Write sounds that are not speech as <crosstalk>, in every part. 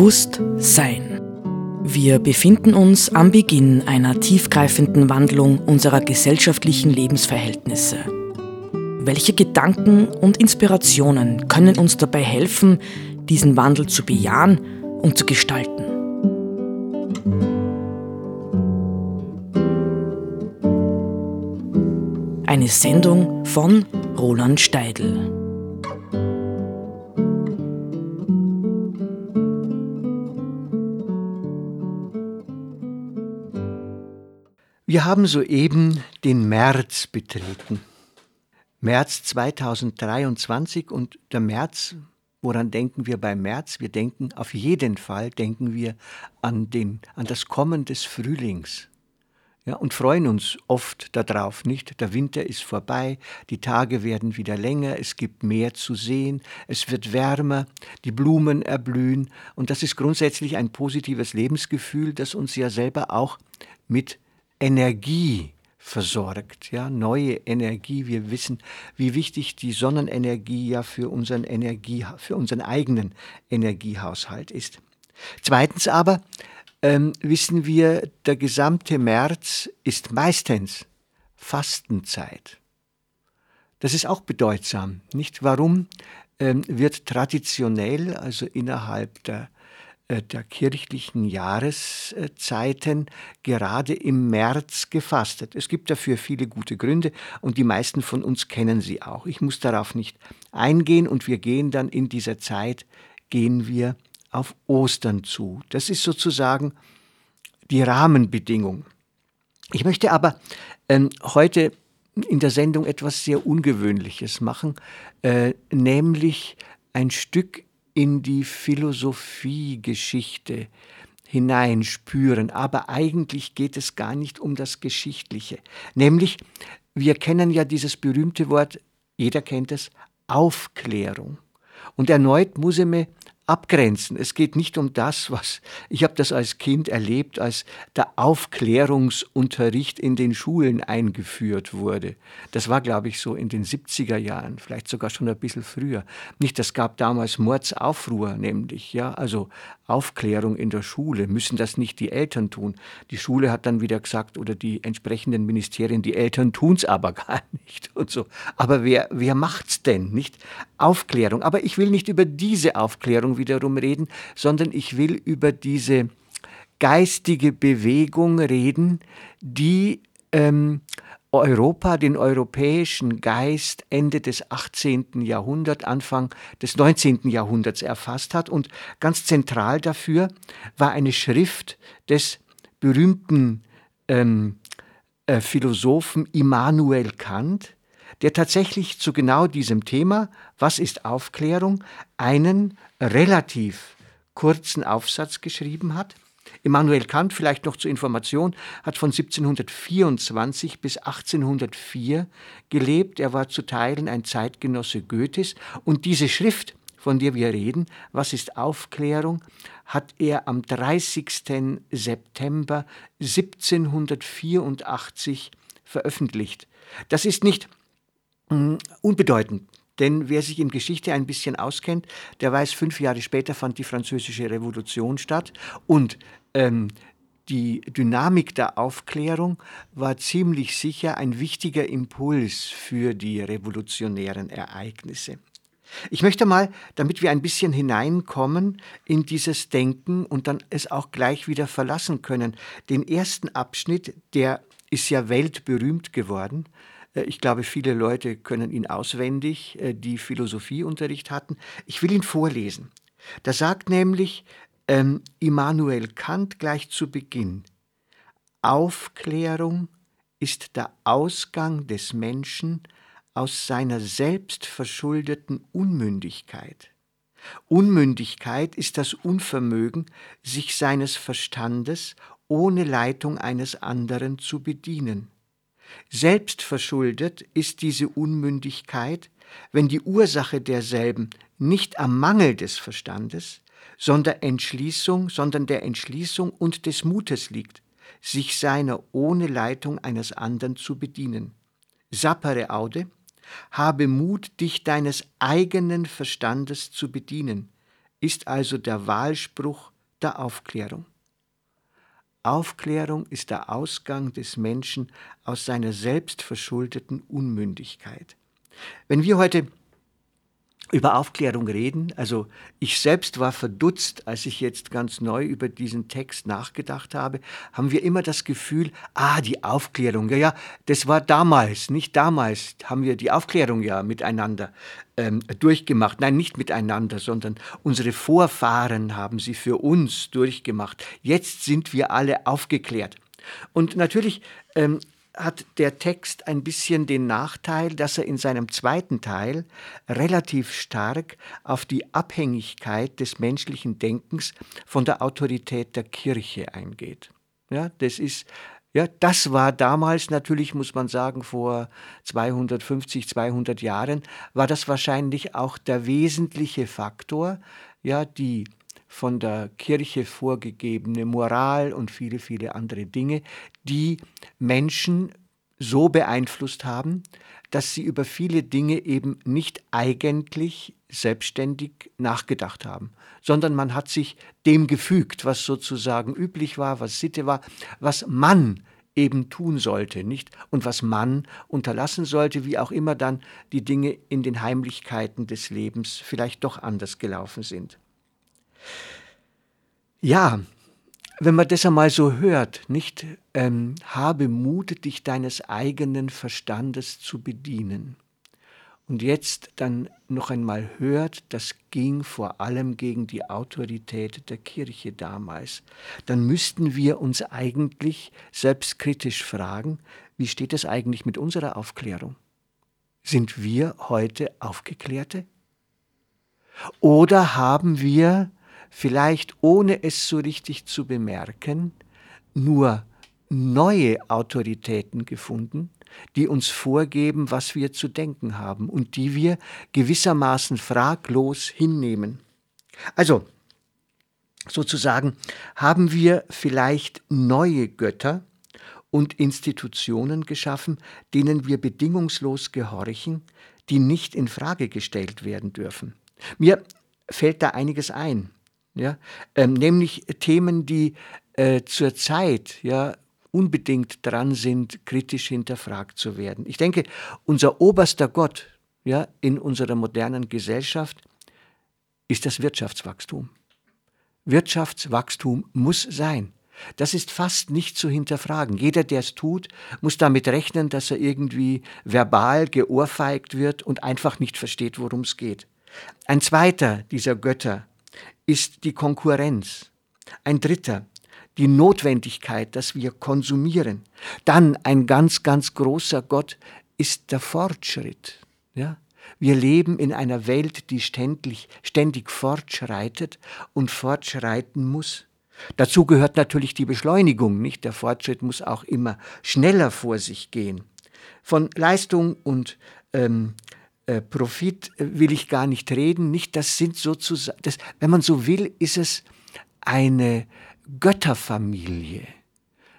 Bewusstsein. Wir befinden uns am Beginn einer tiefgreifenden Wandlung unserer gesellschaftlichen Lebensverhältnisse. Welche Gedanken und Inspirationen können uns dabei helfen, diesen Wandel zu bejahen und zu gestalten? Eine Sendung von Roland Steidl. Wir haben soeben den März betreten. März 2023 und der März, woran denken wir beim März? Wir denken auf jeden Fall denken wir an den an das Kommen des Frühlings. Ja, und freuen uns oft darauf, nicht? Der Winter ist vorbei, die Tage werden wieder länger, es gibt mehr zu sehen, es wird wärmer, die Blumen erblühen und das ist grundsätzlich ein positives Lebensgefühl, das uns ja selber auch mit Energie versorgt, ja, neue Energie. Wir wissen, wie wichtig die Sonnenenergie ja für unseren Energie, für unseren eigenen Energiehaushalt ist. Zweitens aber ähm, wissen wir, der gesamte März ist meistens Fastenzeit. Das ist auch bedeutsam, nicht? Warum ähm, wird traditionell, also innerhalb der der kirchlichen Jahreszeiten gerade im März gefastet. Es gibt dafür viele gute Gründe und die meisten von uns kennen sie auch. Ich muss darauf nicht eingehen und wir gehen dann in dieser Zeit, gehen wir auf Ostern zu. Das ist sozusagen die Rahmenbedingung. Ich möchte aber ähm, heute in der Sendung etwas sehr Ungewöhnliches machen, äh, nämlich ein Stück in die Philosophiegeschichte hineinspüren. Aber eigentlich geht es gar nicht um das Geschichtliche. Nämlich, wir kennen ja dieses berühmte Wort, jeder kennt es, Aufklärung. Und erneut muss ich mir abgrenzen. Es geht nicht um das, was ich habe das als Kind erlebt, als der Aufklärungsunterricht in den Schulen eingeführt wurde. Das war, glaube ich, so in den 70er Jahren, vielleicht sogar schon ein bisschen früher. Nicht, das gab damals Mordsaufruhr, nämlich, ja, also Aufklärung in der Schule. Müssen das nicht die Eltern tun? Die Schule hat dann wieder gesagt, oder die entsprechenden Ministerien, die Eltern tun es aber <laughs> gar nicht und so. Aber wer, wer macht's denn, nicht? Aufklärung. Aber ich will nicht über diese Aufklärung wiederum reden, sondern ich will über diese geistige Bewegung reden, die ähm, Europa, den europäischen Geist Ende des 18. Jahrhunderts, Anfang des 19. Jahrhunderts erfasst hat. Und ganz zentral dafür war eine Schrift des berühmten ähm, äh, Philosophen Immanuel Kant, der tatsächlich zu genau diesem Thema, was ist Aufklärung, einen relativ kurzen Aufsatz geschrieben hat. Immanuel Kant, vielleicht noch zur Information, hat von 1724 bis 1804 gelebt. Er war zu Teilen ein Zeitgenosse Goethes. Und diese Schrift, von der wir reden, Was ist Aufklärung, hat er am 30. September 1784 veröffentlicht. Das ist nicht Mm, unbedeutend. Denn wer sich in Geschichte ein bisschen auskennt, der weiß, fünf Jahre später fand die Französische Revolution statt und ähm, die Dynamik der Aufklärung war ziemlich sicher ein wichtiger Impuls für die revolutionären Ereignisse. Ich möchte mal, damit wir ein bisschen hineinkommen in dieses Denken und dann es auch gleich wieder verlassen können, den ersten Abschnitt, der ist ja weltberühmt geworden, ich glaube, viele Leute können ihn auswendig, äh, die Philosophieunterricht hatten. Ich will ihn vorlesen. Da sagt nämlich ähm, Immanuel Kant gleich zu Beginn, Aufklärung ist der Ausgang des Menschen aus seiner selbstverschuldeten Unmündigkeit. Unmündigkeit ist das Unvermögen, sich seines Verstandes ohne Leitung eines anderen zu bedienen. Selbstverschuldet ist diese Unmündigkeit, wenn die Ursache derselben nicht am Mangel des Verstandes, sondern Entschließung, sondern der Entschließung und des Mutes liegt, sich seiner ohne Leitung eines anderen zu bedienen. Sapere aude, habe Mut, dich deines eigenen Verstandes zu bedienen. ist also der Wahlspruch der Aufklärung. Aufklärung ist der Ausgang des Menschen aus seiner selbstverschuldeten Unmündigkeit. Wenn wir heute über Aufklärung reden. Also ich selbst war verdutzt, als ich jetzt ganz neu über diesen Text nachgedacht habe, haben wir immer das Gefühl, ah, die Aufklärung, ja, ja, das war damals, nicht damals haben wir die Aufklärung ja miteinander ähm, durchgemacht. Nein, nicht miteinander, sondern unsere Vorfahren haben sie für uns durchgemacht. Jetzt sind wir alle aufgeklärt. Und natürlich ähm, hat der Text ein bisschen den Nachteil, dass er in seinem zweiten Teil relativ stark auf die Abhängigkeit des menschlichen Denkens von der Autorität der Kirche eingeht. Ja, das ist ja, das war damals natürlich, muss man sagen, vor 250, 200 Jahren, war das wahrscheinlich auch der wesentliche Faktor, ja, die von der Kirche vorgegebene Moral und viele, viele andere Dinge, die Menschen so beeinflusst haben, dass sie über viele Dinge eben nicht eigentlich selbstständig nachgedacht haben, sondern man hat sich dem gefügt, was sozusagen üblich war, was Sitte war, was man eben tun sollte, nicht? Und was man unterlassen sollte, wie auch immer dann die Dinge in den Heimlichkeiten des Lebens vielleicht doch anders gelaufen sind. Ja, wenn man das einmal so hört, nicht ähm, habe Mut, dich deines eigenen Verstandes zu bedienen. Und jetzt dann noch einmal hört, das ging vor allem gegen die Autorität der Kirche damals, dann müssten wir uns eigentlich selbstkritisch fragen, wie steht es eigentlich mit unserer Aufklärung? Sind wir heute Aufgeklärte? Oder haben wir vielleicht ohne es so richtig zu bemerken, nur neue Autoritäten gefunden, die uns vorgeben, was wir zu denken haben und die wir gewissermaßen fraglos hinnehmen. Also, sozusagen, haben wir vielleicht neue Götter und Institutionen geschaffen, denen wir bedingungslos gehorchen, die nicht in Frage gestellt werden dürfen. Mir fällt da einiges ein ja, ähm, nämlich Themen, die äh, zurzeit ja unbedingt dran sind, kritisch hinterfragt zu werden. Ich denke, unser oberster Gott ja, in unserer modernen Gesellschaft ist das Wirtschaftswachstum. Wirtschaftswachstum muss sein. Das ist fast nicht zu hinterfragen. Jeder, der es tut, muss damit rechnen, dass er irgendwie verbal geohrfeigt wird und einfach nicht versteht, worum es geht. Ein zweiter dieser Götter ist die Konkurrenz. Ein dritter, die Notwendigkeit, dass wir konsumieren. Dann ein ganz, ganz großer Gott ist der Fortschritt. Ja? Wir leben in einer Welt, die ständig, ständig fortschreitet und fortschreiten muss. Dazu gehört natürlich die Beschleunigung, nicht? Der Fortschritt muss auch immer schneller vor sich gehen. Von Leistung und ähm, äh, Profit äh, will ich gar nicht reden. Nicht, das sind sozusagen, das, wenn man so will, ist es eine Götterfamilie.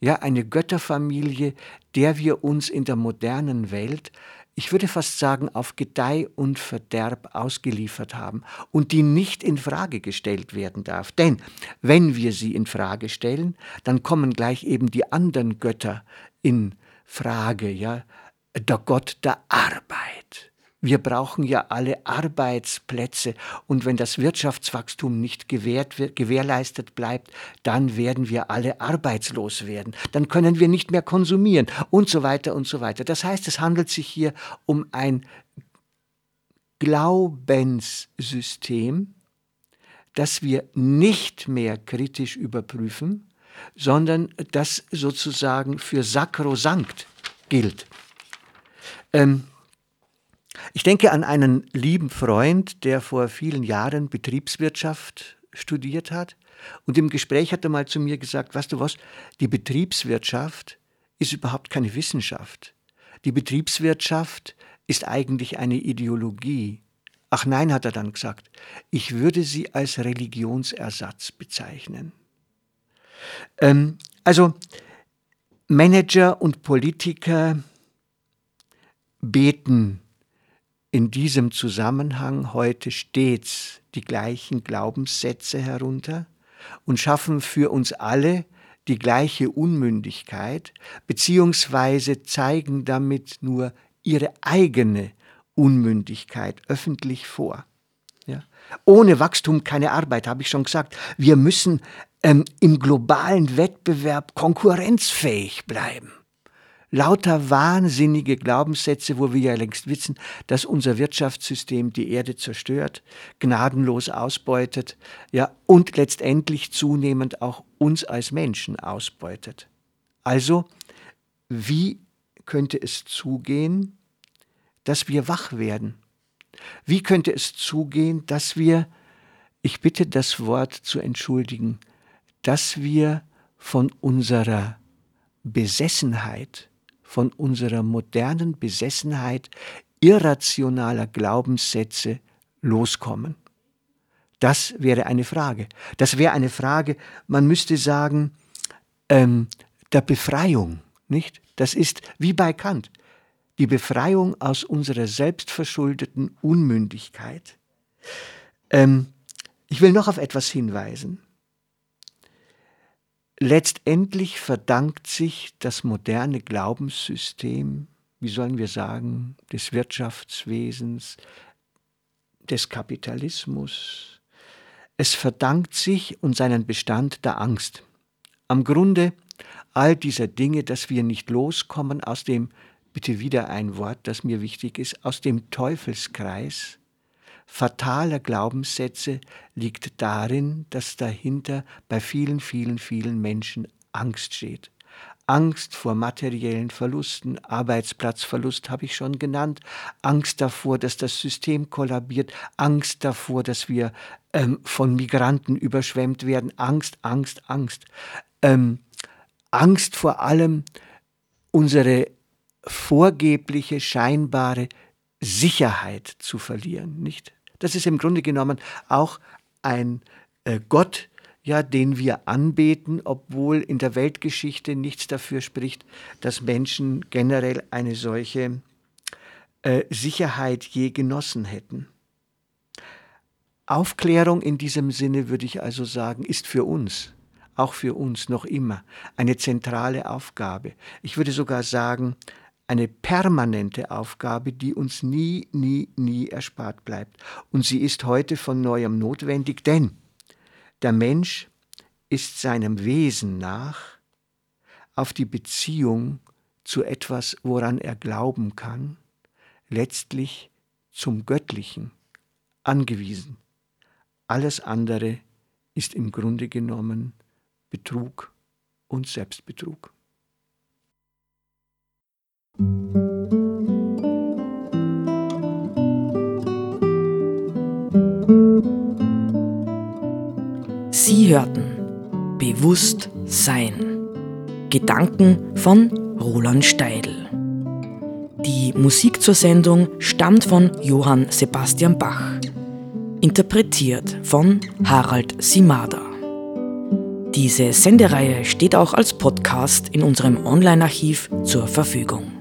Ja, eine Götterfamilie, der wir uns in der modernen Welt, ich würde fast sagen, auf Gedeih und Verderb ausgeliefert haben und die nicht in Frage gestellt werden darf. Denn wenn wir sie in Frage stellen, dann kommen gleich eben die anderen Götter in Frage, ja, der Gott der Arbeit wir brauchen ja alle Arbeitsplätze und wenn das Wirtschaftswachstum nicht gewährt, gewährleistet bleibt, dann werden wir alle arbeitslos werden. Dann können wir nicht mehr konsumieren und so weiter und so weiter. Das heißt, es handelt sich hier um ein Glaubenssystem, das wir nicht mehr kritisch überprüfen, sondern das sozusagen für sakrosankt gilt. Ähm, ich denke an einen lieben Freund, der vor vielen Jahren Betriebswirtschaft studiert hat. Und im Gespräch hat er mal zu mir gesagt, weißt du was, die Betriebswirtschaft ist überhaupt keine Wissenschaft. Die Betriebswirtschaft ist eigentlich eine Ideologie. Ach nein, hat er dann gesagt, ich würde sie als Religionsersatz bezeichnen. Ähm, also Manager und Politiker beten in diesem Zusammenhang heute stets die gleichen Glaubenssätze herunter und schaffen für uns alle die gleiche Unmündigkeit, beziehungsweise zeigen damit nur ihre eigene Unmündigkeit öffentlich vor. Ja? Ohne Wachstum keine Arbeit, habe ich schon gesagt. Wir müssen ähm, im globalen Wettbewerb konkurrenzfähig bleiben lauter wahnsinnige Glaubenssätze, wo wir ja längst wissen, dass unser Wirtschaftssystem die Erde zerstört, gnadenlos ausbeutet, ja, und letztendlich zunehmend auch uns als Menschen ausbeutet. Also, wie könnte es zugehen, dass wir wach werden? Wie könnte es zugehen, dass wir, ich bitte das Wort zu entschuldigen, dass wir von unserer Besessenheit, von unserer modernen Besessenheit irrationaler Glaubenssätze loskommen? Das wäre eine Frage. Das wäre eine Frage, man müsste sagen, ähm, der Befreiung, nicht? Das ist wie bei Kant, die Befreiung aus unserer selbstverschuldeten Unmündigkeit. Ähm, ich will noch auf etwas hinweisen. Letztendlich verdankt sich das moderne Glaubenssystem, wie sollen wir sagen, des Wirtschaftswesens, des Kapitalismus, es verdankt sich und seinen Bestand der Angst. Am Grunde all dieser Dinge, dass wir nicht loskommen aus dem, bitte wieder ein Wort, das mir wichtig ist, aus dem Teufelskreis, fataler Glaubenssätze liegt darin, dass dahinter bei vielen, vielen, vielen Menschen Angst steht. Angst vor materiellen Verlusten, Arbeitsplatzverlust habe ich schon genannt, Angst davor, dass das System kollabiert, Angst davor, dass wir ähm, von Migranten überschwemmt werden, Angst, Angst, Angst. Ähm, Angst vor allem, unsere vorgebliche, scheinbare Sicherheit zu verlieren, nicht? Das ist im Grunde genommen auch ein äh, Gott, ja, den wir anbeten, obwohl in der Weltgeschichte nichts dafür spricht, dass Menschen generell eine solche äh, Sicherheit je genossen hätten. Aufklärung in diesem Sinne, würde ich also sagen, ist für uns, auch für uns noch immer, eine zentrale Aufgabe. Ich würde sogar sagen, eine permanente Aufgabe, die uns nie, nie, nie erspart bleibt. Und sie ist heute von neuem notwendig, denn der Mensch ist seinem Wesen nach auf die Beziehung zu etwas, woran er glauben kann, letztlich zum Göttlichen angewiesen. Alles andere ist im Grunde genommen Betrug und Selbstbetrug. Sie hörten Bewusst Sein. Gedanken von Roland Steidl. Die Musik zur Sendung stammt von Johann Sebastian Bach. Interpretiert von Harald Simada. Diese Sendereihe steht auch als Podcast in unserem Online-Archiv zur Verfügung.